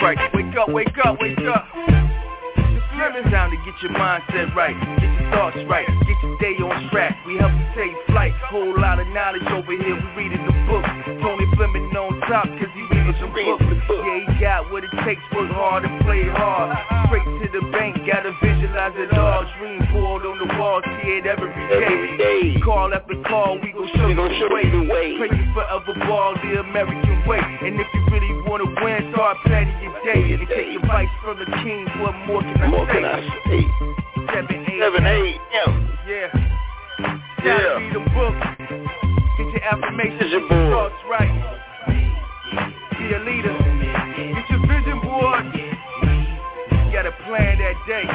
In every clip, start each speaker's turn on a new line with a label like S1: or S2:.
S1: Right, wake up, wake up, wake up. It's time to get your mindset right, get your thoughts right, get your day on track. We help you take flight, whole lot of knowledge over here. We reading the book. Tony Fleming on top, cause he reading some books. Yeah, he got what it takes, work hard and play hard. Straight to the bank, gotta visualize it all. Dream board on the wall, see it every day.
S2: Every day.
S1: Call after call, we gon' show
S2: We
S1: you
S2: gon'
S1: the
S2: show
S1: way.
S2: you the way.
S1: Pray you forever ball the American way. And if you really wanna win, start planning your day. And take advice from the king, what more can I
S2: More
S1: say?
S2: can I say?
S1: Seven, eight,
S2: Seven, eight, yeah.
S1: yeah.
S2: Yeah.
S1: Gotta read them books. Get your affirmations,
S2: Vision
S1: get your
S2: board.
S1: thoughts right. Be a leader. Get your vision board. You gotta plan that day.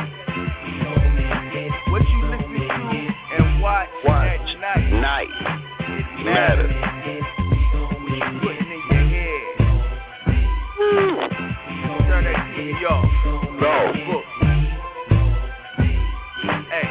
S1: What you listen to and watch,
S2: Watch.
S1: at night.
S2: Night.
S1: It matters. What you putting in your head. Turn that TV off.
S2: No.
S1: Book. Hey,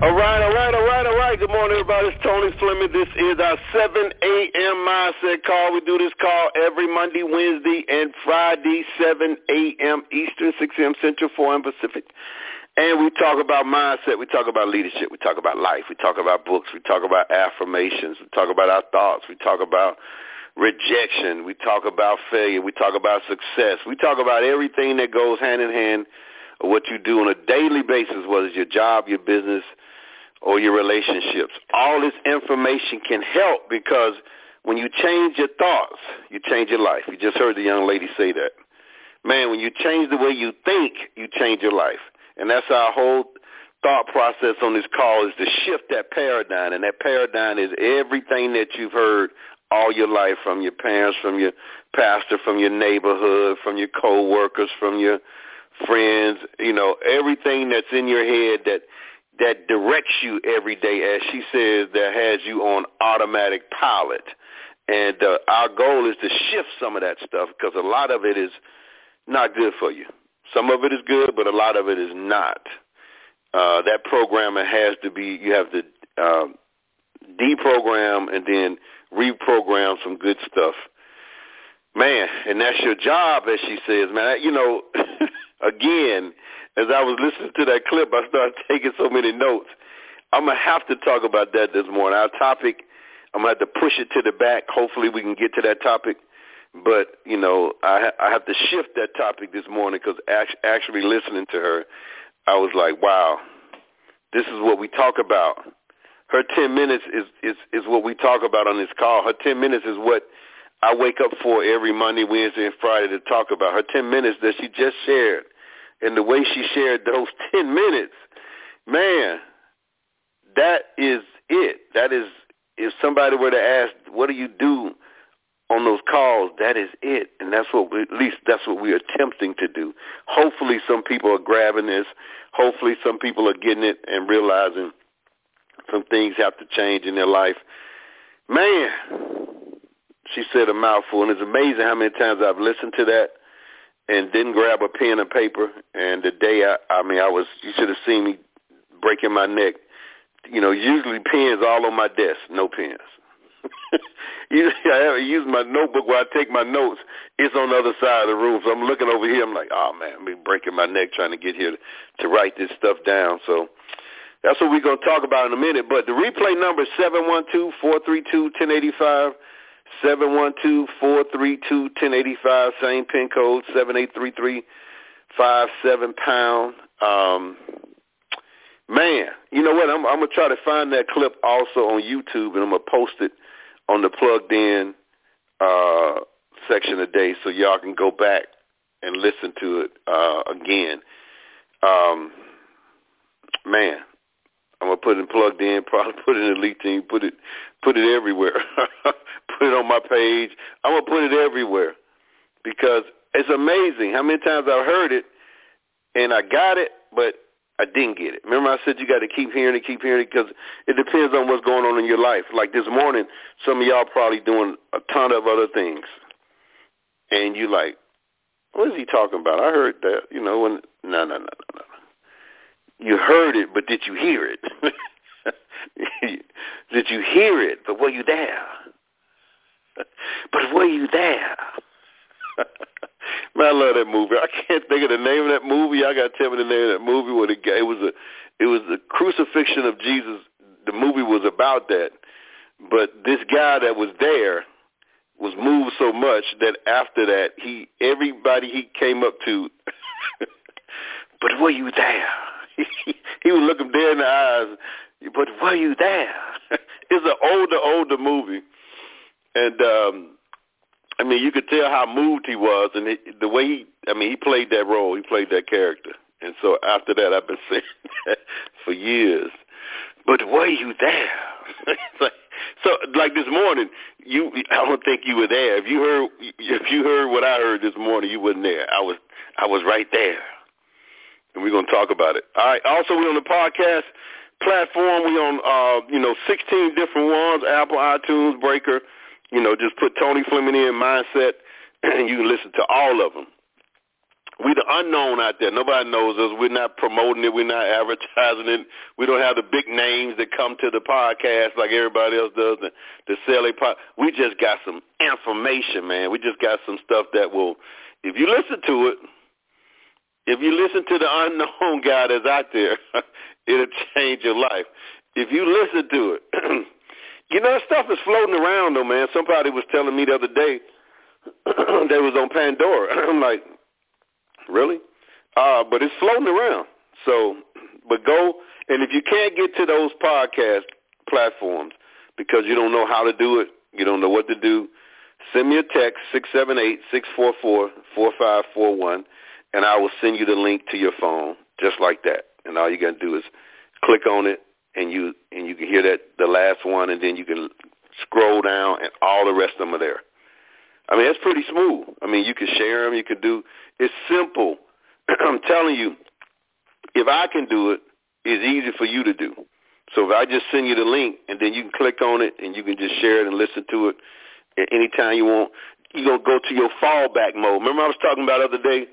S2: All right, all right, all right, all right. Good morning, everybody. It's Tony Fleming. This is our 7 a.m. mindset call. We do this call every Monday, Wednesday, and Friday, 7 a.m. Eastern, 6 a.m. Central, 4 a.m. Pacific. And we talk about mindset. We talk about leadership. We talk about life. We talk about books. We talk about affirmations. We talk about our thoughts. We talk about rejection. We talk about failure. We talk about success. We talk about everything that goes hand in hand what you do on a daily basis, whether it's your job, your business, or your relationships. All this information can help because when you change your thoughts, you change your life. You just heard the young lady say that. Man, when you change the way you think, you change your life. And that's our whole thought process on this call is to shift that paradigm. And that paradigm is everything that you've heard all your life from your parents, from your pastor, from your neighborhood, from your coworkers, from your friends, you know, everything that's in your head that that directs you every day, as she says, that has you on automatic pilot. And uh, our goal is to shift some of that stuff because a lot of it is not good for you. Some of it is good, but a lot of it is not. Uh, that programming has to be, you have to uh, deprogram and then reprogram some good stuff. Man, and that's your job, as she says, man. You know, again, as I was listening to that clip, I started taking so many notes. I'm to have to talk about that this morning. Our topic, I'm to have to push it to the back. Hopefully we can get to that topic. But, you know, I, I have to shift that topic this morning because actually listening to her, I was like, wow, this is what we talk about. Her 10 minutes is, is, is what we talk about on this call. Her 10 minutes is what I wake up for every Monday, Wednesday, and Friday to talk about. Her 10 minutes that she just shared and the way she shared those 10 minutes, man, that is it. That is, if somebody were to ask, what do you do on those calls, that is it. And that's what, we, at least that's what we're attempting to do. Hopefully some people are grabbing this. Hopefully some people are getting it and realizing some things have to change in their life. Man, she said a mouthful, and it's amazing how many times I've listened to that and didn't grab a pen and paper. And the day I, I mean, I was, you should have seen me breaking my neck. You know, usually pens all on my desk, no pens. I have to use my notebook where I take my notes. It's on the other side of the room, so I'm looking over here. I'm like, oh man, I'm breaking my neck trying to get here to, to write this stuff down. So that's what we're going to talk about in a minute. But the replay number is seven one two four three two ten eighty five. same pin code, 783357 pound. Um, man, you know what? I'm, I'm going to try to find that clip also on YouTube, and I'm going to post it on the plugged in uh, section today so y'all can go back and listen to it uh, again. Um, man, I'm gonna put it plugged in, probably put it in the Elite Team, put it put it everywhere. put it on my page. I'm gonna put it everywhere because it's amazing how many times I've heard it and I got it, but I didn't get it. Remember I said you got to keep hearing it, keep hearing it because it depends on what's going on in your life. Like this morning, some of y'all probably doing a ton of other things, and you like, what is he talking about? I heard that. You know, when no, no, no, no, no. You heard it, but did you hear it? did you hear it? But were you there? but were you there? Man, I love that movie. I can't think of the name of that movie. I got to tell me the name of that movie. Where the guy, it was a, it was the crucifixion of Jesus. The movie was about that, but this guy that was there was moved so much that after that, he everybody he came up to. but were you there? he would look him dead in the eyes. But were you there? it's an older, older movie, and um I mean, you could tell how moved he was, and he, the way he, I mean, he played that role. He played that character. And so after that, I've been saying that for years. But were you there? so, like this morning, you, I don't think you were there. If you heard, if you heard what I heard this morning, you wasn't there. I was, I was right there. And we're gonna talk about it. All right. Also, we're on the podcast platform. We on, uh, you know, 16 different ones: Apple, iTunes, Breaker. You know, just put Tony Fleming in mindset, and you can listen to all of them. We the unknown out there. Nobody knows us. We're not promoting it. We're not advertising it. We don't have the big names that come to the podcast like everybody else does to, to sell a pod. We just got some information, man. We just got some stuff that will, if you listen to it, if you listen to the unknown guy that's out there, it'll change your life. If you listen to it, You know, stuff is floating around though, man. Somebody was telling me the other day they was on Pandora. I'm like, really? Uh, but it's floating around. So, but go and if you can't get to those podcast platforms because you don't know how to do it, you don't know what to do, send me a text six seven eight six four four four five four one, and I will send you the link to your phone just like that. And all you got to do is click on it and you and you can hear that the last one, and then you can scroll down, and all the rest of them are there. I mean, it's pretty smooth. I mean, you can share them. You can do. It's simple. I'm telling you, if I can do it, it's easy for you to do. So if I just send you the link, and then you can click on it, and you can just share it and listen to it anytime you want. You're going to go to your fallback mode. Remember I was talking about the other day?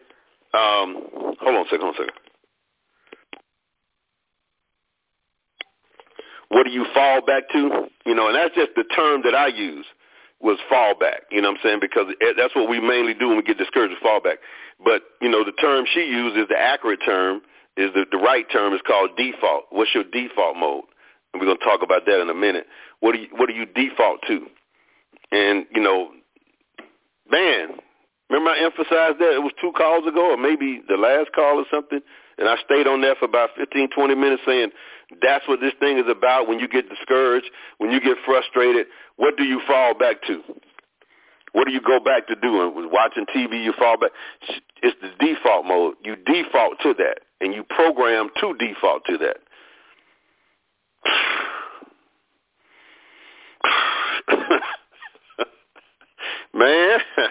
S2: Um, hold on a second, hold on a second. what do you fall back to? You know, and that's just the term that I use was fallback. You know what I'm saying? Because that's what we mainly do when we get discouraged with fallback. But, you know, the term she used is the accurate term, is the, the right term is called default. What's your default mode? And we're going to talk about that in a minute. What do you, what do you default to? And, you know, man, remember I emphasized that? It was two calls ago or maybe the last call or something. And I stayed on that for about 15, 20 minutes saying, that's what this thing is about when you get discouraged, when you get frustrated. What do you fall back to? What do you go back to doing? Watching TV, you fall back. It's the default mode. You default to that, and you program to default to that. Man,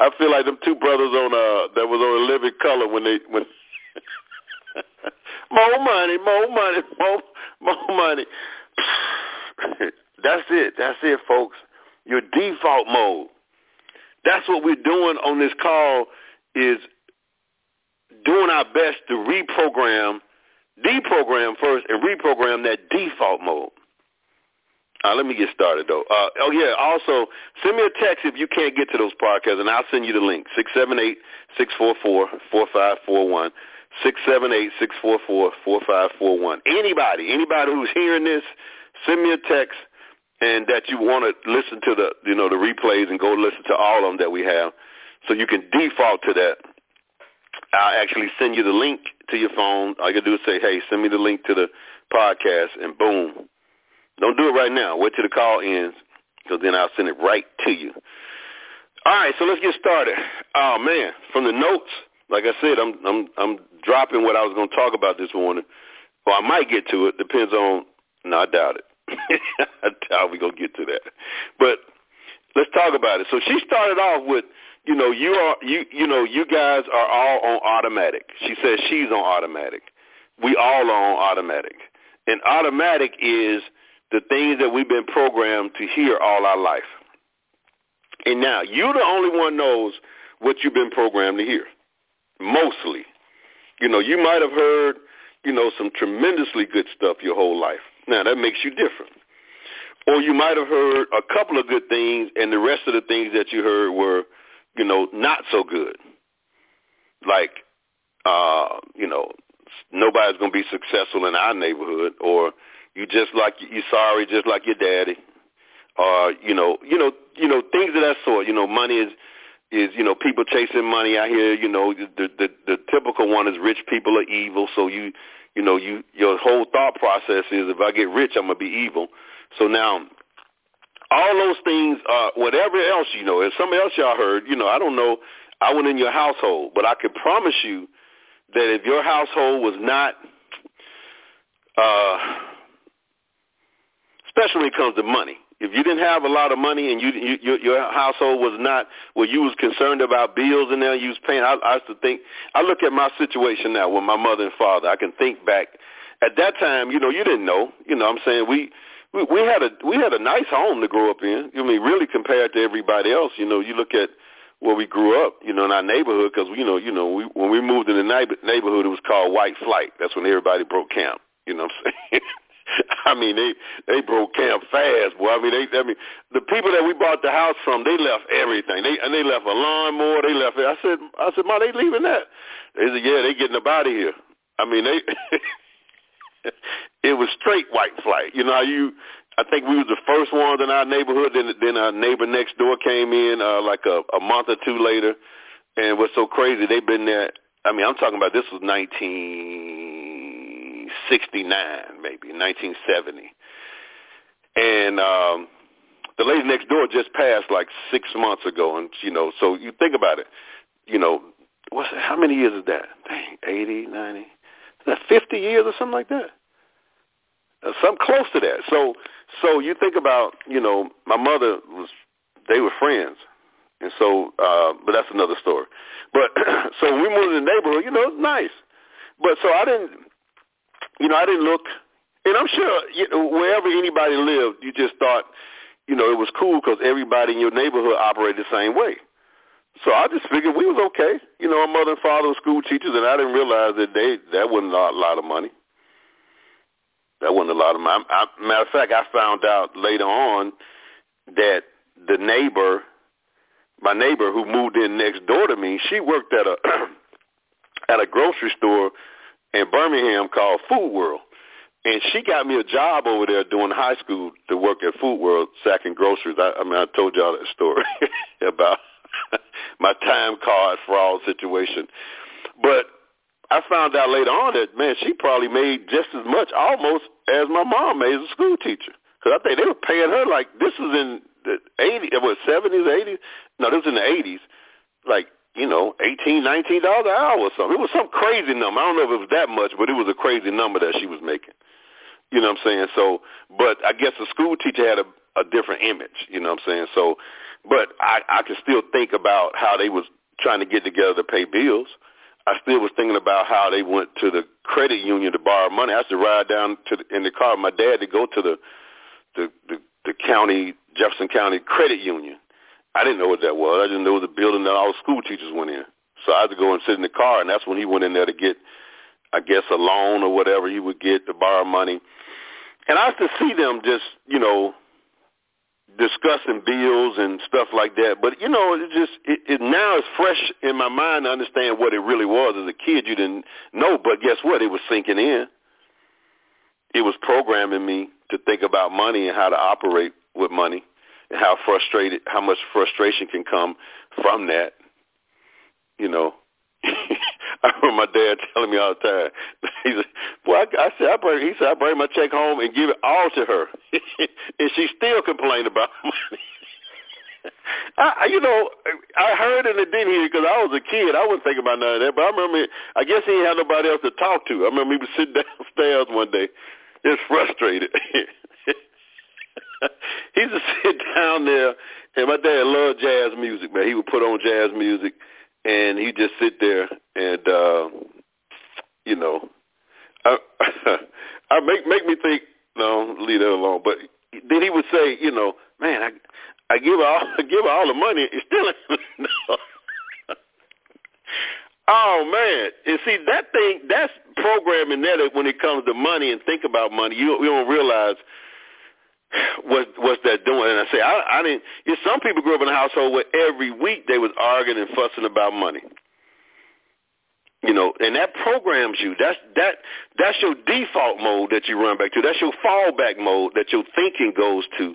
S2: I feel like them two brothers on uh that was on In Living Color when they when more money, more money, more more money. That's it. That's it, folks. Your default mode. That's what we're doing on this call is doing our best to reprogram, deprogram first, and reprogram that default mode. Uh, let me get started though. Uh, oh yeah. Also, send me a text if you can't get to those podcasts, and I'll send you the link. Six seven eight six four four four five four one six seven eight six four four four five four one. Anybody, anybody who's hearing this, send me a text and that you want to listen to the you know the replays and go listen to all of them that we have, so you can default to that. I'll actually send you the link to your phone. All you do is say, "Hey, send me the link to the podcast," and boom. Don't do it right now. Wait till the call ends, because then I'll send it right to you. All right, so let's get started. Oh man, from the notes like I said, I'm I'm I'm dropping what I was going to talk about this morning. Well, I might get to it. Depends on. No, I doubt it. I doubt we're gonna get to that. But let's talk about it. So she started off with you know, you are you you know, you guys are all on automatic. She says she's on automatic. We all are on automatic. And automatic is the things that we've been programmed to hear all our life. And now you're the only one knows what you've been programmed to hear. Mostly. You know, you might have heard, you know, some tremendously good stuff your whole life. Now that makes you different. Or you might have heard a couple of good things and the rest of the things that you heard were, you know, not so good. Like, uh, you know, nobody's going to be successful in our neighborhood or you just like you sorry just like your daddy. Or you know you know you know things of that sort. You know money is is you know people chasing money out here. You know the the the typical one is rich people are evil. So you you know you your whole thought process is if i get rich i'm to be evil. So now all those things uh whatever else you know if somebody else y'all heard you know i don't know. I went in your household but i can promise you that if your household was not uh especially when it comes to money. If you didn't have a lot of money and you, you your, your household was not where you was concerned about bills and there you was paying, I, I used to think. I look at my situation now with my mother and father. I can think back. At that time, you know, you didn't know. You know, I'm saying we we, we had a we had a nice home to grow up in. I mean, really compared to everybody else. You know, you look at where we grew up, you know, in our neighborhood, because you know, you know, we, when we moved in the neighborhood, it was called White Flight. That's when everybody broke camp. You know what I'm saying? I mean, they they broke camp fast, boy. I mean, they I mean, the people that we bought the house from, they left everything. They and they left a lawnmower. They left it. I said, I said, Ma, they leaving that? They said, Yeah, they getting up out of here. I mean, they. it was straight white flight. You know, you. I think we was the first ones in our neighborhood. Then, then our neighbor next door came in uh, like a, a month or two later, and what's so crazy? They've been there. I mean, I'm talking about this was 19 1969, maybe 1970, and um, the lady next door just passed like six months ago, and you know, so you think about it, you know, what's how many years is that? Dang, 80, 90, is that 50 years or something like that? Uh, something close to that. So, so you think about, you know, my mother was, they were friends, and so, uh, but that's another story. But so we moved in the neighborhood, you know, it's nice. But so I didn't, you know, I didn't look, and I'm sure you know, wherever anybody lived, you just thought, you know, it was cool because everybody in your neighborhood operated the same way. So I just figured we was okay. You know, my mother and father were school teachers, and I didn't realize that they that wasn't a lot of money. That wasn't a lot of money. I, I, matter of fact, I found out later on that the neighbor, my neighbor who moved in next door to me, she worked at a at a grocery store in Birmingham called Food World. And she got me a job over there doing high school to work at Food World, sacking groceries. I, I mean, I told y'all that story about my time card fraud situation. But I found out later on that, man, she probably made just as much almost as my mom made as a school teacher. Because I think they were paying her like, this was in the 80s, what, 70s, 80s? No, this was in the 80s. Like you know, eighteen, nineteen dollars an hour or something. It was some crazy number. I don't know if it was that much, but it was a crazy number that she was making. You know what I'm saying? So, but I guess the school teacher had a, a different image. You know what I'm saying? So, but I, I can still think about how they was trying to get together to pay bills. I still was thinking about how they went to the credit union to borrow money. I used to ride down to the, in the car with my dad to go to the the the, the county Jefferson County Credit Union I didn't know what that was. I didn't know it was a building that all the school teachers went in. So I had to go and sit in the car, and that's when he went in there to get, I guess, a loan or whatever he would get to borrow money. And I used to see them just, you know, discussing bills and stuff like that. But you know, it just it, it now is fresh in my mind to understand what it really was. As a kid, you didn't know, but guess what? It was sinking in. It was programming me to think about money and how to operate with money and how frustrated, how much frustration can come from that. You know, I remember my dad telling me all the time. He said, "Boy, I, I said I bring." He said, "I bring my check home and give it all to her, and she still complained about money." I, you know, I heard and it didn't hear because I was a kid. I wasn't thinking about none of that. But I remember, I guess he didn't have nobody else to talk to. I remember he was sitting downstairs one day, just frustrated. To sit down there, and my dad loved jazz music, man. He would put on jazz music, and he'd just sit there and, uh, you know, I, I make make me think. No, leave that alone. But then he would say, you know, man, I I give all I give all the money. It's still. Oh man, and see that thing that's programming there that when it comes to money and think about money, you you don't realize what what's that doing. And I say I, I didn't. You know, some people grew up in a household where every week they was arguing and fussing about money. You know, and that programs you. That's that that's your default mode that you run back to. That's your fallback mode that your thinking goes to.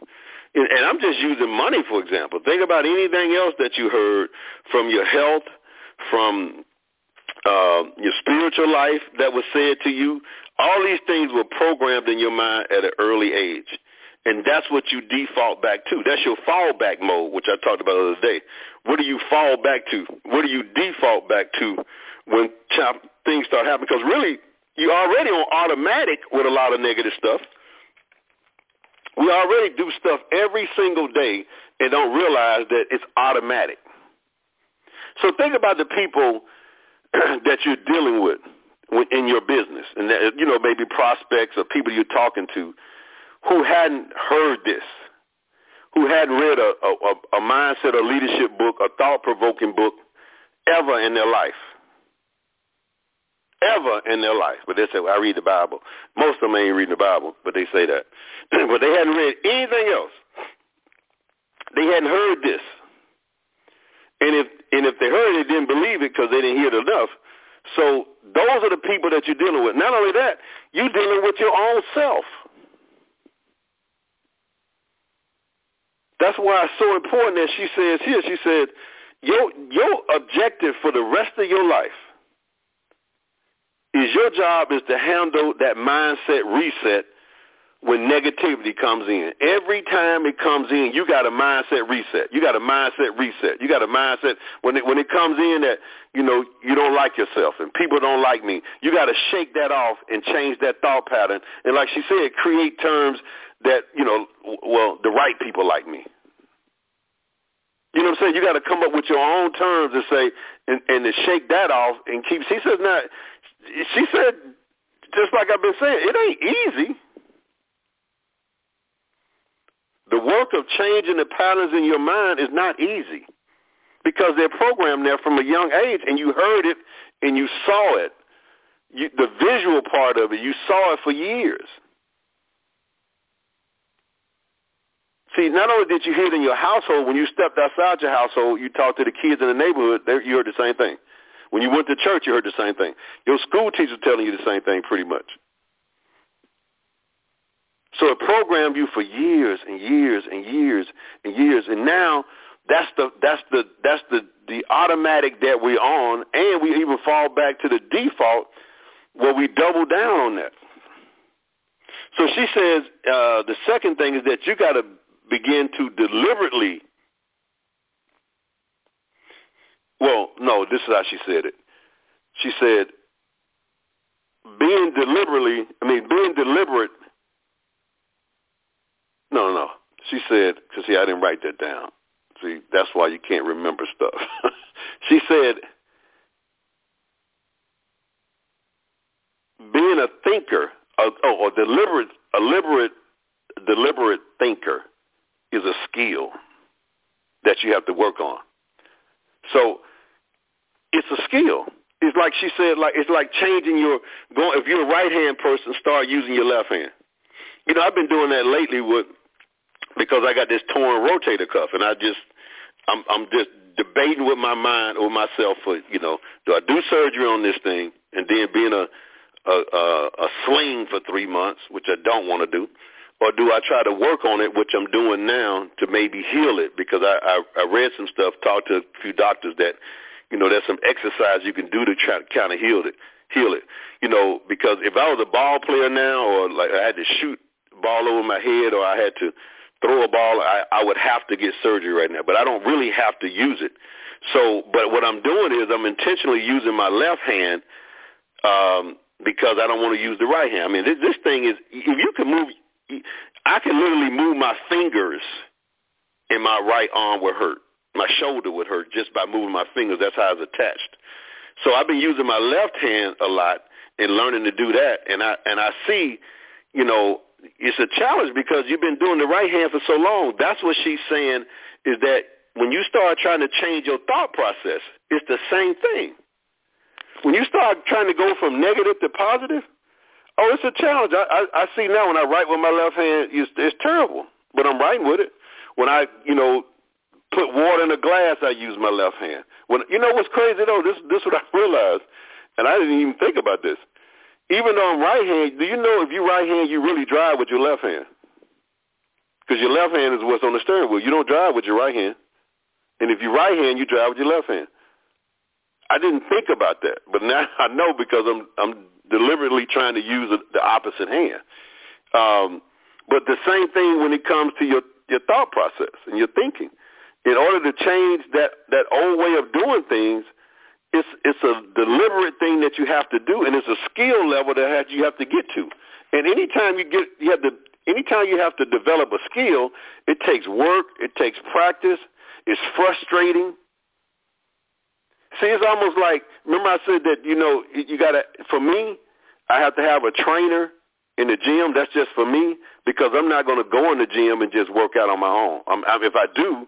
S2: And, I'm just using money for example. Think about anything else that you heard from your health, from uh, your spiritual life that was said to you. All these things were programmed in your mind at an early age. And that's what you default back to. That's your fallback mode, which I talked about the other day. What do you fall back to? What do you default back to when things start happening? Because really, you're already on automatic with a lot of negative stuff. We already do stuff every single day and don't realize that it's automatic. So think about the people that you're dealing with in your business, and that, you know maybe prospects or people you're talking to who hadn't heard this, who hadn't read a, a, a mindset or leadership book, a thought-provoking book ever in their life. Ever in their life. But they say, well, I read the Bible. Most of them ain't reading the Bible, but they say that. but they hadn't read anything else. They hadn't heard this. And if and if they heard it, they didn't believe it because they didn't hear it enough. So those are the people that you're dealing with. Not only that, you're dealing with your own self. That's why it's so important that she says here, she said, your, your objective for the rest of your life is your job is to handle that mindset reset when negativity comes in. Every time it comes in, you got a mindset reset. You got a mindset reset. You got a mindset when it when it comes in that you know you don't like yourself and people don't like me. You got to shake that off and change that thought pattern. And like she said, create terms that you know well the right people like me. You know what I'm saying? You got to come up with your own terms and say and, and to shake that off and keep. She says not. She said just like I've been saying, it ain't easy. The work of changing the patterns in your mind is not easy because they're programmed there from a young age and you heard it and you saw it. You, the visual part of it, you saw it for years. See, not only did you hear it in your household, when you stepped outside your household, you talked to the kids in the neighborhood, you heard the same thing. When you went to church, you heard the same thing. Your school teacher telling you the same thing pretty much. So it programmed you for years and years and years and years, and now that's the that's the that's the the automatic that we're on, and we even fall back to the default where we double down on that. So she says uh, the second thing is that you got to begin to deliberately. Well, no, this is how she said it. She said, being deliberately, I mean, being deliberate no, no. She said, because see, I didn't write that down. See, that's why you can't remember stuff. she said, being a thinker, a, oh, a deliberate, a deliberate, deliberate thinker is a skill that you have to work on. So it's a skill. It's like she said, like it's like changing your going. If you're a right hand person, start using your left hand. You know, I've been doing that lately with because I got this torn rotator cuff, and I just I'm I'm just debating with my mind or myself for you know do I do surgery on this thing and then being a a, a, a sling for three months, which I don't want to do, or do I try to work on it, which I'm doing now to maybe heal it because I I, I read some stuff, talked to a few doctors that you know there's some exercise you can do to try to kind of heal it heal it. You know, because if I was a ball player now or like I had to shoot ball over my head or I had to throw a ball, I, I would have to get surgery right now, but I don't really have to use it. So, but what I'm doing is I'm intentionally using my left hand um, because I don't want to use the right hand. I mean, this, this thing is if you can move. I can literally move my fingers and my right arm would hurt. My shoulder would hurt just by moving my fingers. That's how it's attached. So I've been using my left hand a lot and learning to do that. And I and I see, you know, it's a challenge because you've been doing the right hand for so long. That's what she's saying is that when you start trying to change your thought process, it's the same thing. When you start trying to go from negative to positive, oh, it's a challenge. I, I, I see now when I write with my left hand, it's, it's terrible, but I'm writing with it. When I, you know, put water in a glass, I use my left hand. When you know what's crazy though, this this is what I realized, and I didn't even think about this. Even though I'm right hand, do you know if you right hand, you really drive with your left hand? Because your left hand is what's on the steering wheel. You don't drive with your right hand. And if you right hand, you drive with your left hand. I didn't think about that, but now I know because I'm I'm deliberately trying to use the opposite hand. Um, but the same thing when it comes to your your thought process and your thinking. In order to change that that old way of doing things, it's it's a deliberate thing that you have to do, and it's a skill level that you have to get to. And anytime you get you have to anytime you have to develop a skill, it takes work, it takes practice, it's frustrating. See, it's almost like remember I said that you know you got to. For me, I have to have a trainer in the gym. That's just for me because I'm not to go in the gym and just work out on my own. I'm, I, if I do,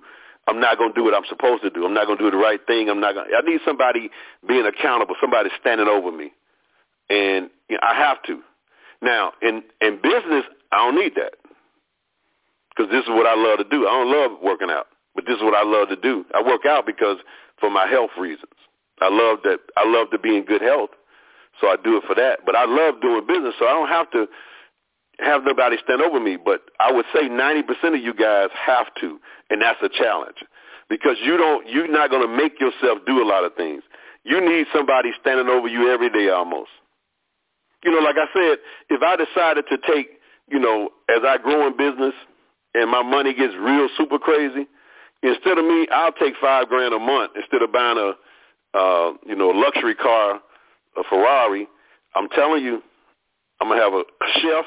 S2: I'm not going to do what I'm supposed to do. I'm not going to do the right thing. I'm not going. I need somebody being accountable. Somebody standing over me, and you know, I have to. Now, in in business, I don't need that because this is what I love to do. I don't love working out. But this is what I love to do. I work out because for my health reasons. I love that. I love to be in good health, so I do it for that. But I love doing business, so I don't have to have nobody stand over me. But I would say 90% of you guys have to, and that's a challenge because you don't. You're not going to make yourself do a lot of things. You need somebody standing over you every day almost. You know, like I said, if I decided to take, you know, as I grow in business and my money gets real super crazy, instead of me, I'll take five grand a month instead of buying a, uh, you know, a luxury car, a Ferrari. I'm telling you, I'm gonna have a chef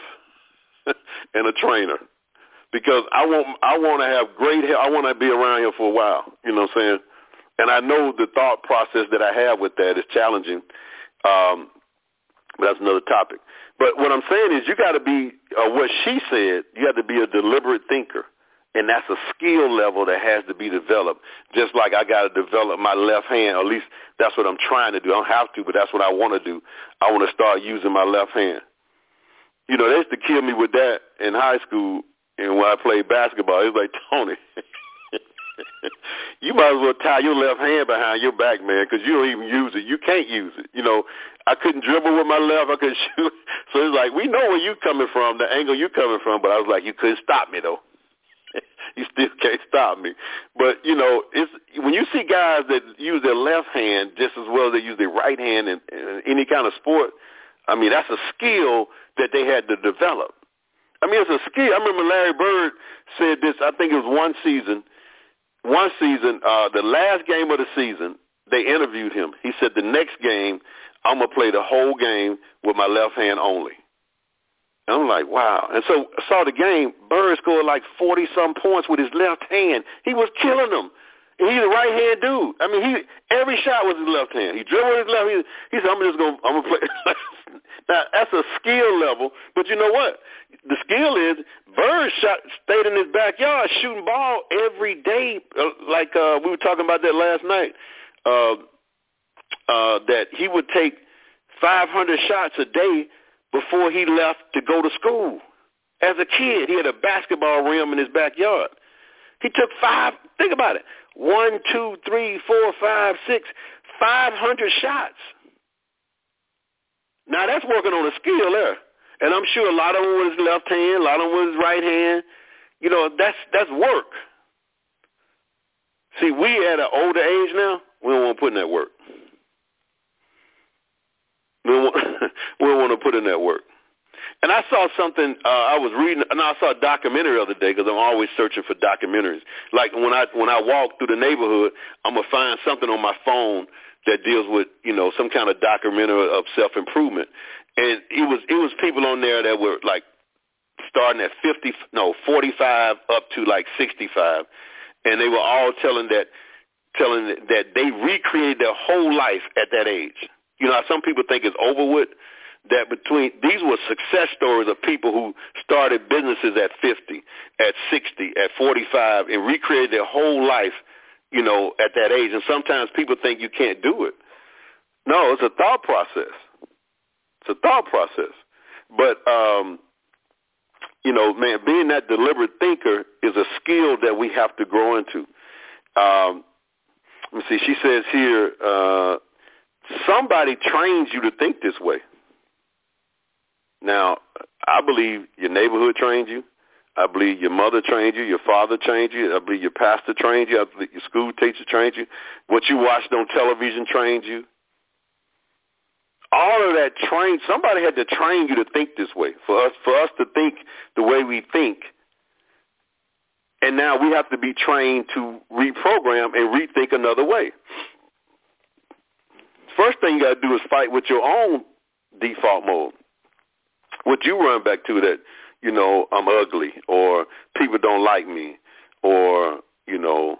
S2: and a trainer because I want I want to have great. I want to be around here for a while. You know what I'm saying? And I know the thought process that I have with that is challenging. Um, but that's another topic. But what I'm saying is you got to be, uh, what she said, you have to be a deliberate thinker. And that's a skill level that has to be developed. Just like I got to develop my left hand. At least that's what I'm trying to do. I don't have to, but that's what I want to do. I want to start using my left hand. You know, they used to kill me with that in high school. And when I played basketball, it was like, Tony, you might as well tie your left hand behind your back, man, because you don't even use it. You can't use it. You know, I couldn't dribble with my left. I couldn't shoot. So it's like, we know where you coming from, the angle you coming from, but I was like, you couldn't stop me, though. you still can't stop me. But you know, it's when you see guys that use their left hand just as well as they use their right hand in, in any kind of sport. I mean, that's a skill that they had to develop. I mean, it's a skill. I remember Larry Bird said this. I think it was one season. One season, uh, the last game of the season, they interviewed him. He said, "The next game, I'm gonna play the whole game with my left hand only." I'm like, wow. And so I saw the game. Bird scored like 40-some points with his left hand. He was killing them. And he's a right-hand dude. I mean, he every shot was his left hand. He dribbled his left. He, he said, "I'm just gonna, I'm gonna play." now that's a skill level, but you know what? The skill is Bird shot stayed in his backyard shooting ball every day. Uh, like uh, we were talking about that last night. Uh, uh, that he would take 500 shots a day before he left to go to school. As a kid, he had a basketball rim in his backyard. He took five, think about it, one, two, three, four, five, six, five hundred shots. Now that's working on a skill there. And I'm sure a lot of them was left hand, a lot of them was right hand. You know, that's that's work. See, we at an older age now, we don't want to put in that work. We don't want, we don't want to put in that work. And I saw something. Uh, I was reading, and I saw a documentary the other day because I'm always searching for documentaries. Like when I when I walk through the neighborhood, I'm gonna find something on my phone that deals with you know some kind of documentary of self improvement. And it was it was people on there that were like starting at 50, no, 45 up to like 65, and they were all telling that telling that they recreated their whole life at that age. You know, some people think it's over with. That between these were success stories of people who started businesses at 50, at 60, at 45, and recreated their whole life, you know, at that age. And sometimes people think you can't do it. No, it's a thought process. It's a thought process. But um, you know, man, being that deliberate thinker is a skill that we have to grow into. Um, let me see. She says here, uh, somebody trains you to think this way. Now, I believe your neighborhood trained you. I believe your mother trained you, your father trained you. I believe your pastor trained you. I believe your school teacher trained you. What you watched on television trained you. All of that trained. Somebody had to train you to think this way. For us, for us to think the way we think. And now we have to be trained to reprogram and rethink another way. First thing you got to do is fight with your own default mode. What you run back to that, you know, I'm ugly or people don't like me or, you know,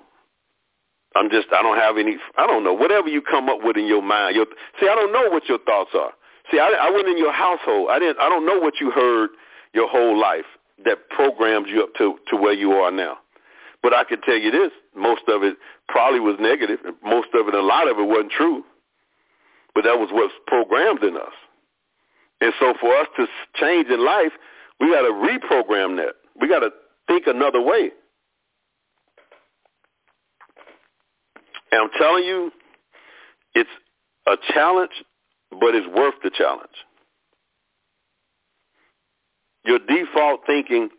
S2: I'm just, I don't have any, I don't know, whatever you come up with in your mind. Your, see, I don't know what your thoughts are. See, I, I went in your household. I didn't, I don't know what you heard your whole life that programmed you up to, to where you are now. But I can tell you this, most of it probably was negative. Most of it, a lot of it wasn't true. But that was what's programmed in us. And so for us to change in life, we got to reprogram that. We got to think another way. And I'm telling you, it's a challenge, but it's worth the challenge. Your default thinking,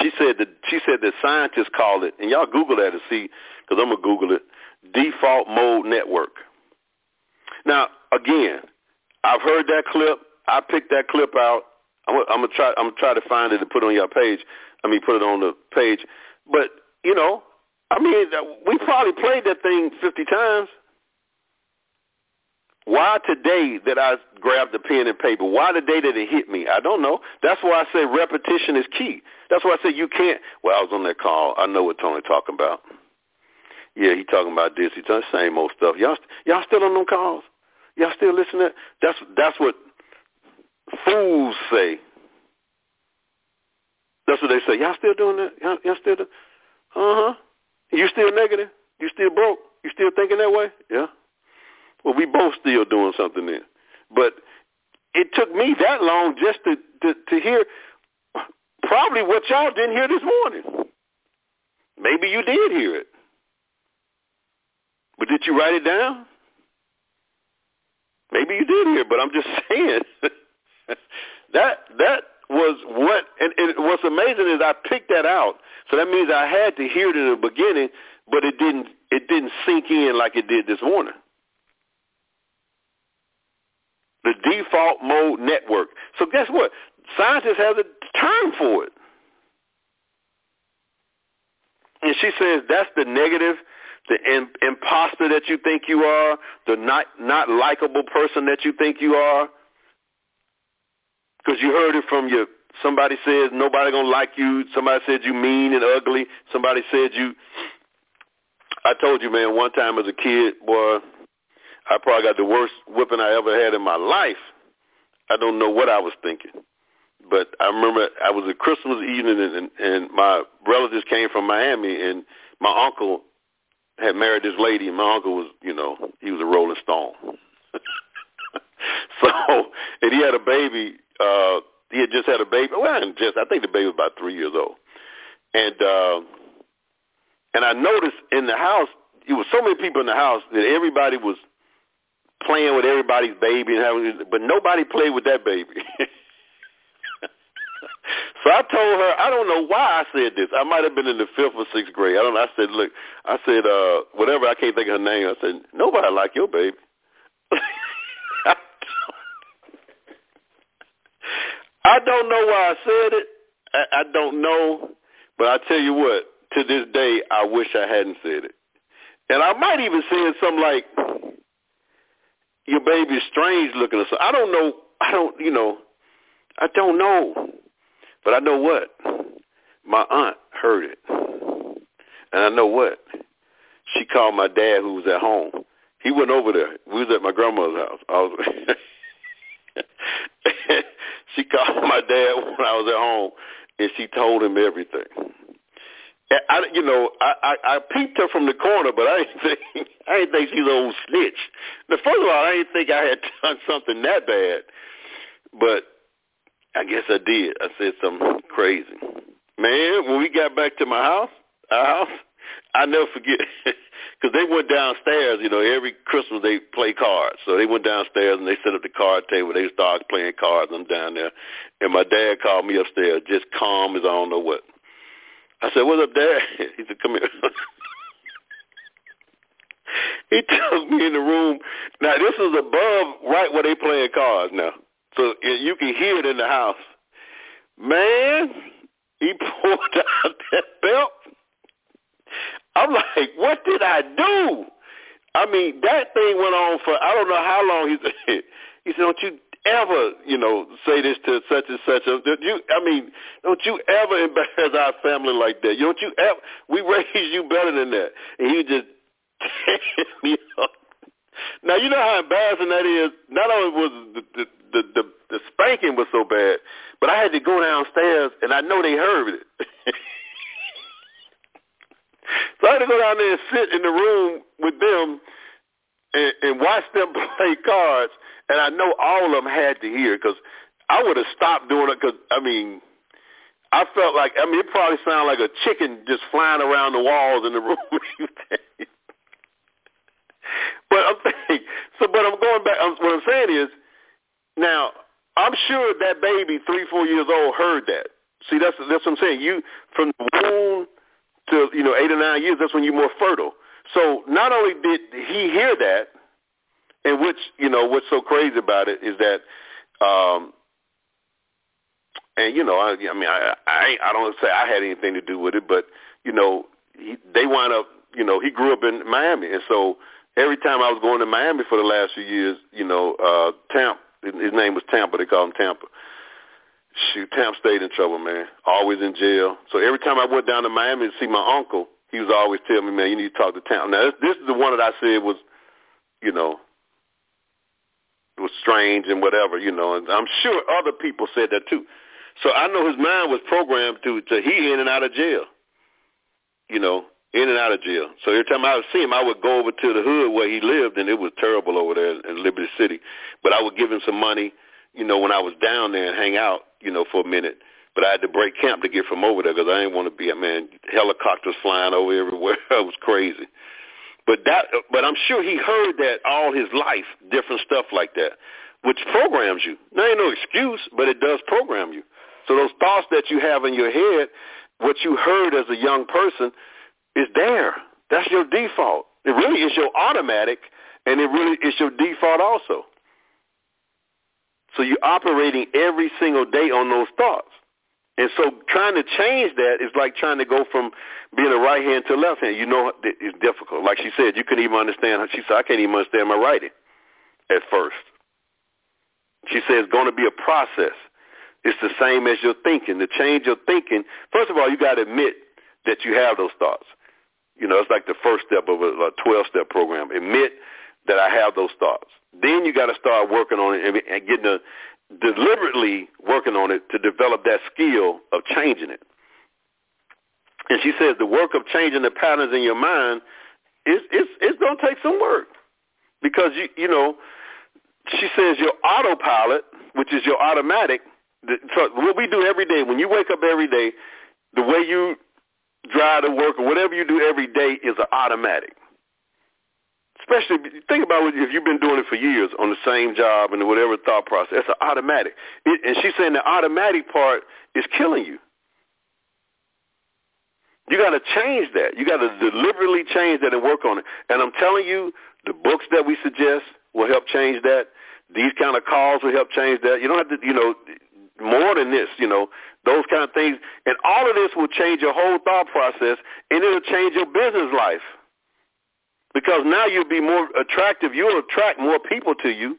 S2: she said that she said that scientists call it, and y'all Google that to see, because I'm gonna Google it. Default mode network. Now, again, I've heard that clip. I picked that clip out. I'm, I'm gonna try. I'm gonna try to find it and put it on your page. I mean, put it on the page. But you know, I mean, we probably played that thing 50 times. Why today that I grabbed the pen and paper? Why today that it hit me? I don't know. That's why I say repetition is key. That's why I say you can't. Well, I was on that call. I know what Tony talking about. Yeah, he talking about this. He talking same old stuff. Y'all, y'all still on them calls? Y'all still listening? That's that's what fools say. That's what they say. Y'all still doing that? Y'all, y'all still? Uh huh. You still negative? You still broke? You still thinking that way? Yeah. Well, we both still doing something then. But it took me that long just to, to, to hear probably what y'all didn't hear this morning. Maybe you did hear it. But did you write it down? Maybe you did hear, but I'm just saying that that was what and, and what's amazing is I picked that out. So that means I had to hear it in the beginning, but it didn't it didn't sink in like it did this morning. The default mode network. So guess what? Scientists have a term for it. And she says that's the negative, the in, imposter that you think you are, the not not likable person that you think you are, because you heard it from your somebody says nobody gonna like you. Somebody said you mean and ugly. Somebody said you. I told you, man, one time as a kid, boy, I probably got the worst whipping I ever had in my life. I don't know what I was thinking, but I remember I was a Christmas evening, and, and my relatives came from Miami, and my uncle had married this lady, and my uncle was, you know, he was a Rolling Stone. so, and he had a baby uh, he had just had a baby. Well, just I think the baby was about three years old, and uh, and I noticed in the house there was so many people in the house that everybody was playing with everybody's baby and having, but nobody played with that baby. so I told her, I don't know why I said this. I might have been in the fifth or sixth grade. I don't know. I said, look, I said, uh, whatever. I can't think of her name. I said, nobody like your baby. I don't know why I said it. I, I don't know, but I tell you what. To this day, I wish I hadn't said it, and I might even say something like, "Your baby's strange looking." Or something. I don't know. I don't. You know. I don't know. But I know what? My aunt heard it. And I know what? She called my dad who was at home. He went over there. We was at my grandmother's house. I was she called my dad when I was at home and she told him everything. I, you know, I, I, I peeped her from the corner, but I didn't think I didn't think she was old snitch. Now, first of all, I didn't think I had done something that bad, but I guess I did. I said something crazy. Man, when we got back to my house, our house, I never forget because they went downstairs. You know, every Christmas they play cards, so they went downstairs and they set up the card table. They started playing cards. I'm down there, and my dad called me upstairs, just calm as I don't know what. I said, "What's up, Dad?" He said, "Come here." he took me in the room. Now this is above right where they playing cards now, so you can hear it in the house. Man, he pulled out that belt. I'm like, what did I do? I mean, that thing went on for I don't know how long. He said, he said, don't you ever, you know, say this to such and such. A, you, I mean, don't you ever embarrass our family like that. Don't you ever? We raised you better than that. And he just tear me up. Now you know how embarrassing that is. Not only was the the, the the the spanking was so bad, but I had to go downstairs, and I know they heard it. so I had to go down there and sit in the room with them and, and watch them play cards and I know all of them had to hear because I would have stopped doing it because I mean, I felt like I mean it probably sounded like a chicken just flying around the walls in the room. but I'm saying so. But I'm going back. I'm, what I'm saying is now I'm sure that baby three four years old heard that. See, that's that's what I'm saying. You from the womb to you know eight or nine years. That's when you're more fertile. So not only did he hear that, and which you know what's so crazy about it is that, um, and you know I, I mean I I I don't say I had anything to do with it, but you know he, they wind up you know he grew up in Miami, and so every time I was going to Miami for the last few years, you know uh, Tamp his name was Tampa, they call him Tampa. Shoot, Tamp stayed in trouble, man. Always in jail. So every time I went down to Miami to see my uncle, he was always telling me, man, you need to talk to Tamp. Now this, this is the one that I said was, you know, was strange and whatever, you know, and I'm sure other people said that too. So I know his mind was programmed to to he in and out of jail. You know, in and out of jail. So every time I would see him, I would go over to the hood where he lived, and it was terrible over there in Liberty City. But I would give him some money, you know, when I was down there and hang out, you know, for a minute. But I had to break camp to get from over there because I didn't want to be a man. Helicopters flying over everywhere. it was crazy. But that, but I'm sure he heard that all his life, different stuff like that, which programs you. Now ain't no excuse, but it does program you. So those thoughts that you have in your head, what you heard as a young person, is there. That's your default. It really is your automatic, and it really is your default also. So you're operating every single day on those thoughts. And so trying to change that is like trying to go from being a right hand to left hand. You know, it's difficult. Like she said, you couldn't even understand. She said, I can't even understand my writing at first. She said it's going to be a process. It's the same as your thinking. To change your thinking, first of all, you got to admit that you have those thoughts. You know, it's like the first step of a 12-step program. Admit that I have those thoughts. Then you got to start working on it and getting a deliberately working on it to develop that skill of changing it. And she says the work of changing the patterns in your mind is it's it's going to take some work because you you know she says your autopilot, which is your automatic. So what we do every day when you wake up every day, the way you drive to work or whatever you do every day is an automatic especially think about it, if you've been doing it for years on the same job and whatever thought process. It's an automatic. It, and she's saying the automatic part is killing you. You got to change that. You got to deliberately change that and work on it. And I'm telling you, the books that we suggest will help change that. These kind of calls will help change that. You don't have to, you know, more than this, you know, those kind of things. And all of this will change your whole thought process, and it'll change your business life because now you'll be more attractive. You'll attract more people to you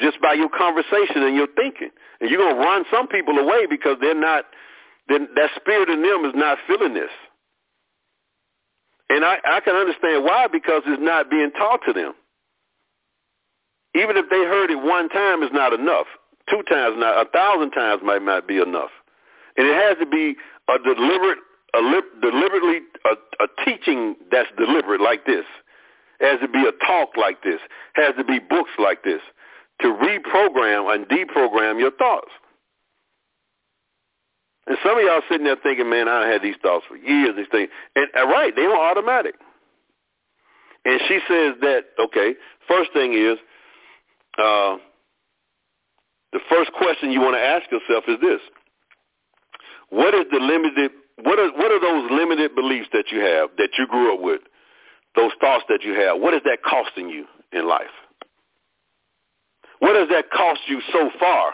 S2: just by your conversation and your thinking. And you're going to run some people away because they're not, then that spirit in them is not feeling this. And I, I can understand why, because it's not being taught to them. Even if they heard it one time, it's not enough. Two times, not a thousand times might not be enough. And it has to be a deliberate, a li- deliberately a, a teaching that's deliberate like this. It has to be a talk like this. It has to be books like this to reprogram and deprogram your thoughts. And some of y'all sitting there thinking, man, I had these thoughts for years. These things, and uh, right, they are automatic. And she says that okay. First thing is, uh, the first question you want to ask yourself is this: What is the limited? What are what are those limited beliefs that you have that you grew up with? Those thoughts that you have. What is that costing you in life? What does that cost you so far?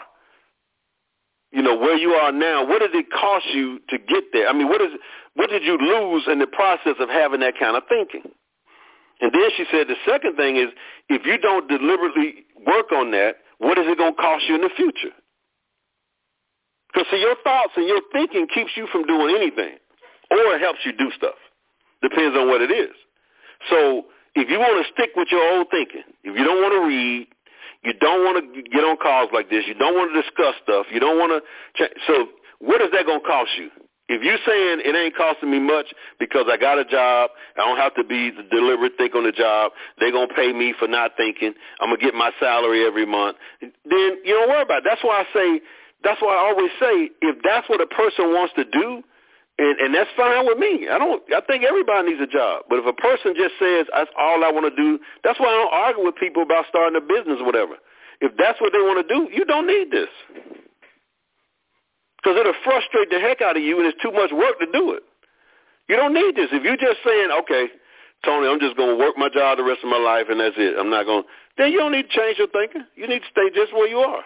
S2: You know, where you are now, what did it cost you to get there? I mean, what is what did you lose in the process of having that kind of thinking? And then she said the second thing is if you don't deliberately work on that, what is it going to cost you in the future? Because see, your thoughts and your thinking keeps you from doing anything, or it helps you do stuff. Depends on what it is. So if you want to stick with your old thinking, if you don't want to read, you don't want to get on calls like this. You don't want to discuss stuff. You don't want to. Ch- so what is that going to cost you? If you're saying it ain't costing me much because I got a job, I don't have to be the deliberate think on the job. They're gonna pay me for not thinking. I'm gonna get my salary every month. Then you don't worry about it. That's why I say. That's why I always say if that's what a person wants to do, and, and that's fine with me. I don't. I think everybody needs a job. But if a person just says that's all I want to do, that's why I don't argue with people about starting a business or whatever. If that's what they want to do, you don't need this. Because it'll frustrate the heck out of you, and it's too much work to do it. You don't need this. If you're just saying, okay, Tony, I'm just going to work my job the rest of my life, and that's it. I'm not going. Then you don't need to change your thinking. You need to stay just where you are.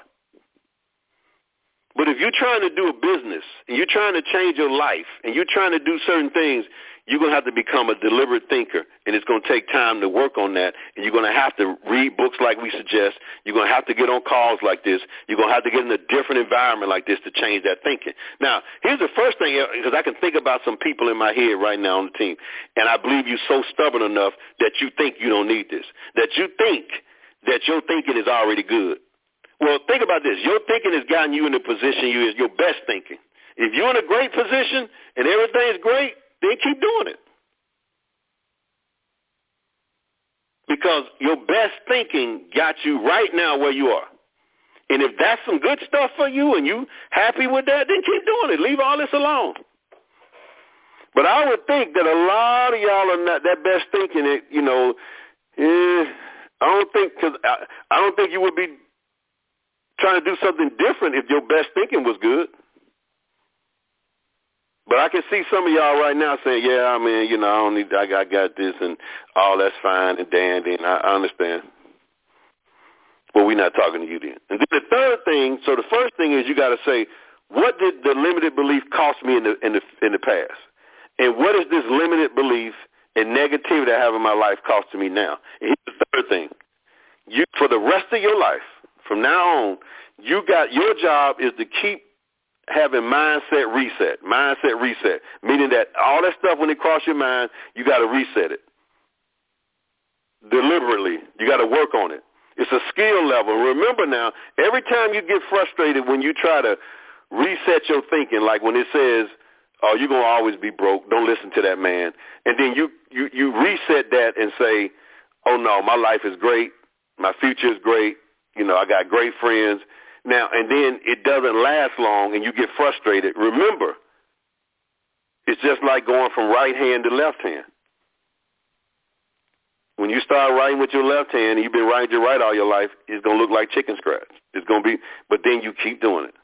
S2: But if you're trying to do a business and you're trying to change your life and you're trying to do certain things, you're going to have to become a deliberate thinker, and it's going to take time to work on that. And you're going to have to read books like we suggest. You're going to have to get on calls like this. You're going to have to get in a different environment like this to change that thinking. Now, here's the first thing, uh, because I can think about some people in my head right now on the team, and I believe you're so stubborn enough that you think you don't need this, that you think that your thinking is already good. Well, think about this. Your thinking has gotten you in the position you is your best thinking. If you're in a great position and everything's great, then keep doing it. Because your best thinking got you right now where you are. And if that's some good stuff for you and you happy with that, then keep doing it. Leave all this alone. But I would think that a lot of y'all are not that best thinking. It, you know, eh, I don't think because I, I don't think you would be trying to do something different if your best thinking was good. But I can see some of y'all right now saying, "Yeah, I mean, you know, I don't need, I got, I got this, and all that's fine and dandy, and I, I understand." Well, we're not talking to you then. And then the third thing, so the first thing is you got to say, what did the limited belief cost me in the in the in the past, and what is this limited belief and negativity I have in my life costing me now? And here's the third thing: you for the rest of your life, from now on, you got your job is to keep having mindset reset. Mindset reset, meaning that all that stuff when it cross your mind, you got to reset it deliberately. You got to work on it. It's a skill level. Remember now, every time you get frustrated when you try to reset your thinking, like when it says, "Oh, you're gonna always be broke. Don't listen to that man," and then you you you reset that and say, "Oh no, my life is great. My future is great. You know, I got great friends. Now, and then it doesn't last long and you get frustrated. Remember, it's just like going from right hand to left hand. When you start writing with your left hand and you've been writing your right all your life, it's going to look like chicken scratch. It's going to be, but then you keep doing it.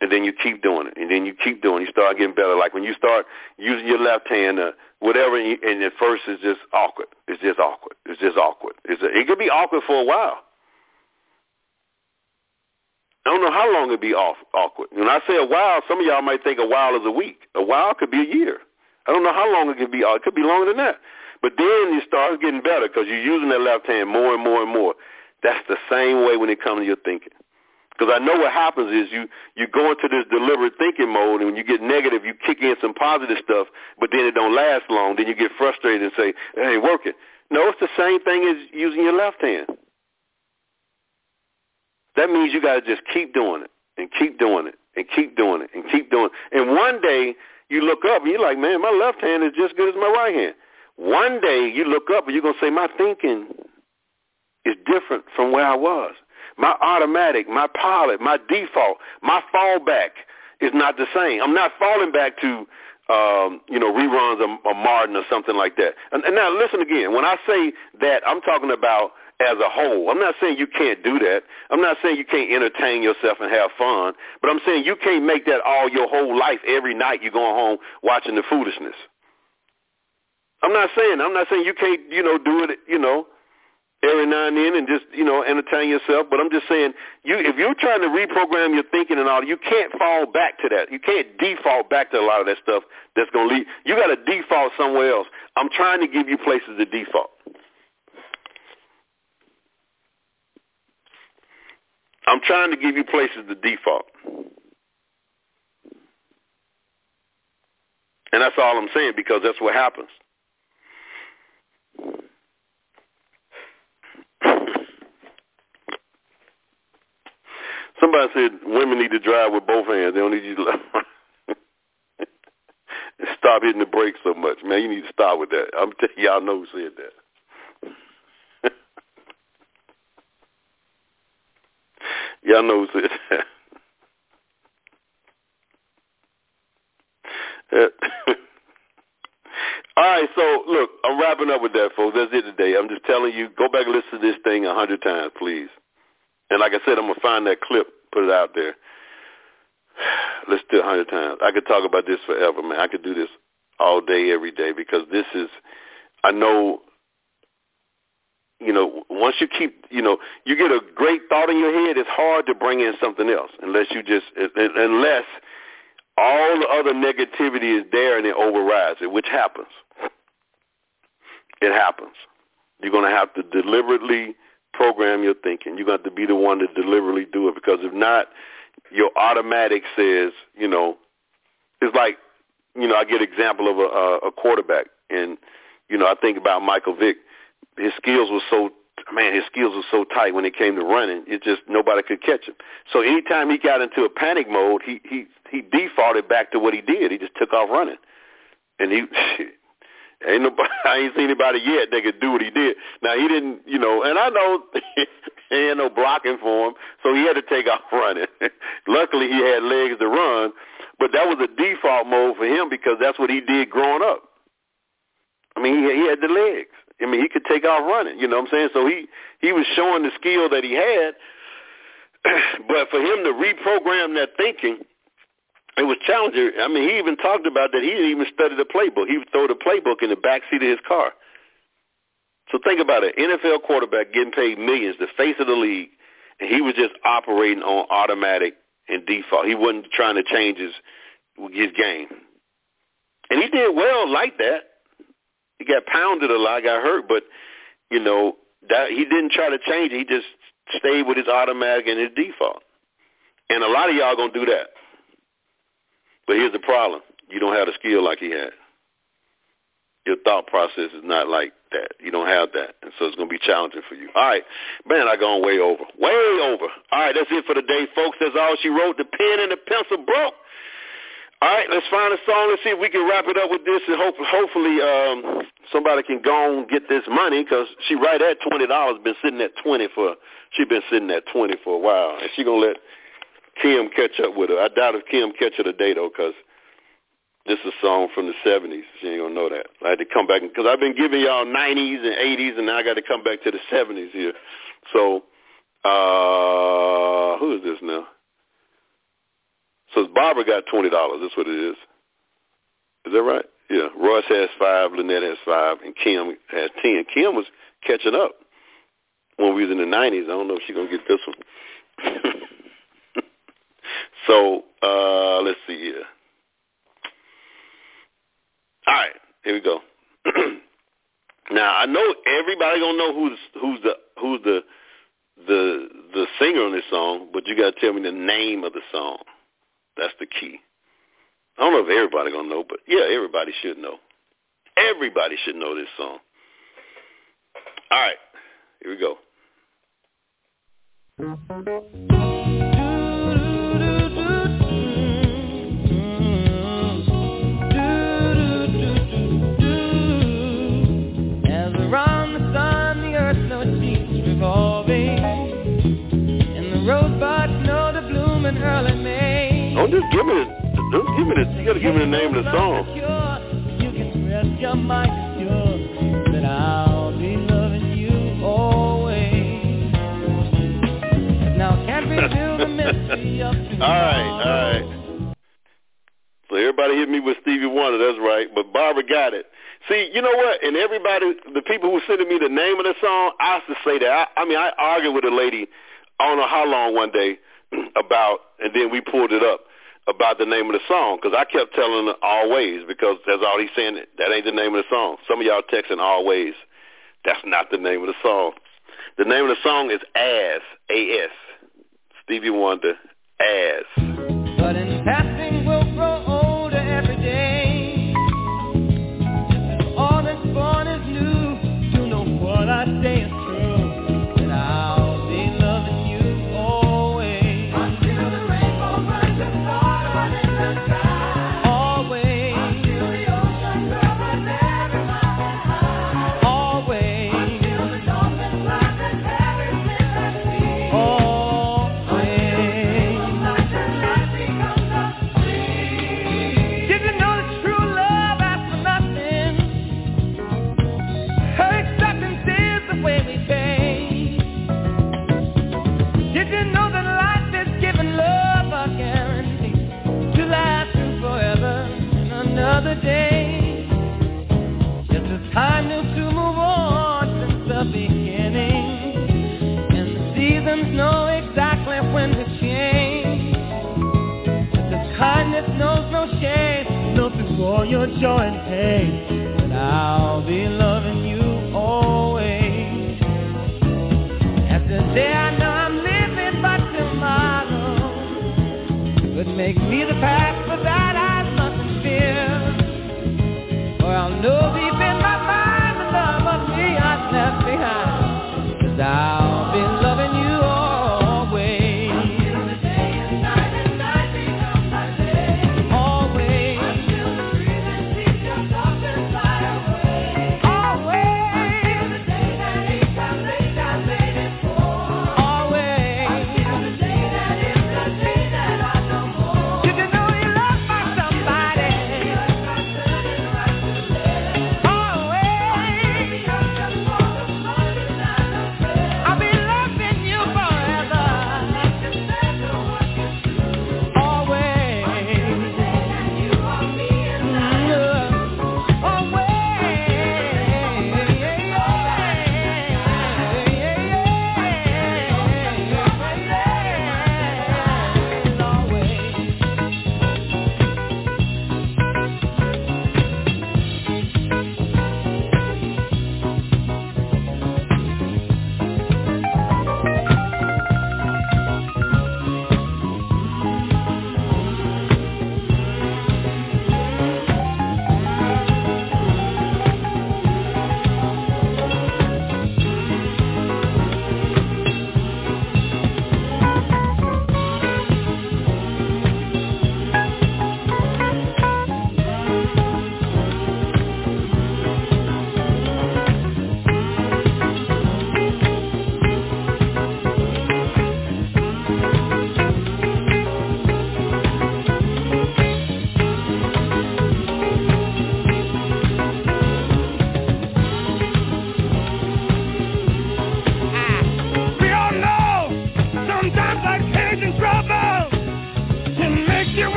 S2: And then you keep doing it. And then you keep doing it. You start getting better. Like when you start using your left hand, uh, whatever, and at first it's just awkward. It's just awkward. It's just awkward. It's a, it could be awkward for a while. Don't know how long it'd be off, awkward. When I say a while, some of y'all might think a while is a week. A while could be a year. I don't know how long it could be. Uh, it could be longer than that. But then it starts getting better because you're using that left hand more and more and more. That's the same way when it comes to your thinking. Because I know what happens is you you go into this deliberate thinking mode, and when you get negative, you kick in some positive stuff, but then it don't last long. Then you get frustrated and say, "It ain't working." No, it's the same thing as using your left hand. That means you got to just keep doing it and keep doing it and keep doing it and keep doing it. And one day you look up and you're like, man, my left hand is just as good as my right hand. One day you look up and you're going to say, my thinking is different from where I was. My automatic, my pilot, my default, my fallback is not the same. I'm not falling back to, um, you know, reruns of, of Martin or something like that. And, and now listen again. When I say that, I'm talking about as a whole. I'm not saying you can't do that. I'm not saying you can't entertain yourself and have fun, but I'm saying you can't make that all your whole life every night you're going home watching the foolishness. I'm not saying I'm not saying you can't, you know, do it, you know, every now and then and just, you know, entertain yourself, but I'm just saying you if you're trying to reprogram your thinking and all, you can't fall back to that. You can't default back to a lot of that stuff that's going to lead. You got to default somewhere else. I'm trying to give you places to default. I'm trying to give you places to default. And that's all I'm saying because that's what happens. Somebody said women need to drive with both hands. They don't need you to stop hitting the brakes so much. Man, you need to stop with that. I'm telling y'all know who said that. Y'all know who said that. All right, so look, I'm wrapping up with that, folks. That's it today. I'm just telling you, go back and listen to this thing a hundred times, please. And like I said, I'm gonna find that clip, put it out there. Listen to it a hundred times. I could talk about this forever, man. I could do this all day, every day, because this is. I know you know, once you keep, you know, you get a great thought in your head, it's hard to bring in something else unless you just, unless all the other negativity is there and it overrides it, which happens. It happens. You're going to have to deliberately program your thinking. You're going to have to be the one to deliberately do it because if not, your automatic says, you know, it's like, you know, I get example of a, a quarterback and, you know, I think about Michael Vick his skills were so man, his skills were so tight when it came to running, it just nobody could catch him. So anytime he got into a panic mode, he he he defaulted back to what he did. He just took off running, and he. Ain't nobody, I ain't seen anybody yet that could do what he did. Now he didn't, you know, and I know he had no blocking for him, so he had to take off running. Luckily, he had legs to run, but that was a default mode for him because that's what he did growing up. I mean, he, he had the legs. I mean, he could take off running. You know what I'm saying? So he he was showing the skill that he had, but for him to reprogram that thinking, it was challenging. I mean, he even talked about that. He didn't even study the playbook. He would throw the playbook in the back seat of his car. So think about it: NFL quarterback getting paid millions, the face of the league, and he was just operating on automatic and default. He wasn't trying to change his his game, and he did well like that he got pounded a lot, got hurt, but you know that he didn't try to change it. He just stayed with his automatic and his default. And a lot of y'all gonna do that. But here's the problem: you don't have the skill like he had. Your thought process is not like that. You don't have that, and so it's gonna be challenging for you. All right, man, I gone way over, way over. All right, that's it for the day, folks. That's all she wrote. The pen and the pencil broke. All right, let's find a song. Let's see if we can wrap it up with this, and hope, hopefully um, somebody can go and get this money because she right at twenty dollars. Been sitting at twenty for she been sitting at twenty for a while, and she gonna let Kim catch up with her. I doubt if Kim catch her today though, because this is a song from the seventies. She ain't gonna know that. I had to come back because I've been giving y'all nineties and eighties, and now I got to come back to the seventies here. So uh who is this now? So Barbara got twenty dollars. That's what it is. Is that right? Yeah. Royce has five, Lynette has five, and Kim has ten. Kim was catching up when we was in the nineties. I don't know if she's gonna get this one. so uh let's see here. All right, here we go. now I know everybody gonna know who's who's the who's the
S3: the the singer on this song, but you got to tell me the name of the song. That's the key. I don't know if everybody gonna know, but yeah, everybody should know. Everybody should know this song. All right, here we go. Just give me the, don't give me the, you gotta give me the name of the song. You can rest your mind that I'll be loving you always. Now can't the mystery of All right, all right. So everybody hit me with Stevie Wonder, that's right. But Barbara got it. See, you know what? And everybody, the people who sending me the name of the song, I used to say that. I, I mean, I argued with a lady, I don't know how long one day, about, and then we pulled it up about the name of the song because I kept telling her always because that's all he's saying. That ain't the name of the song. Some of y'all texting always. That's not the name of the song. The name of the song is As, A-S. Stevie Wonder, As.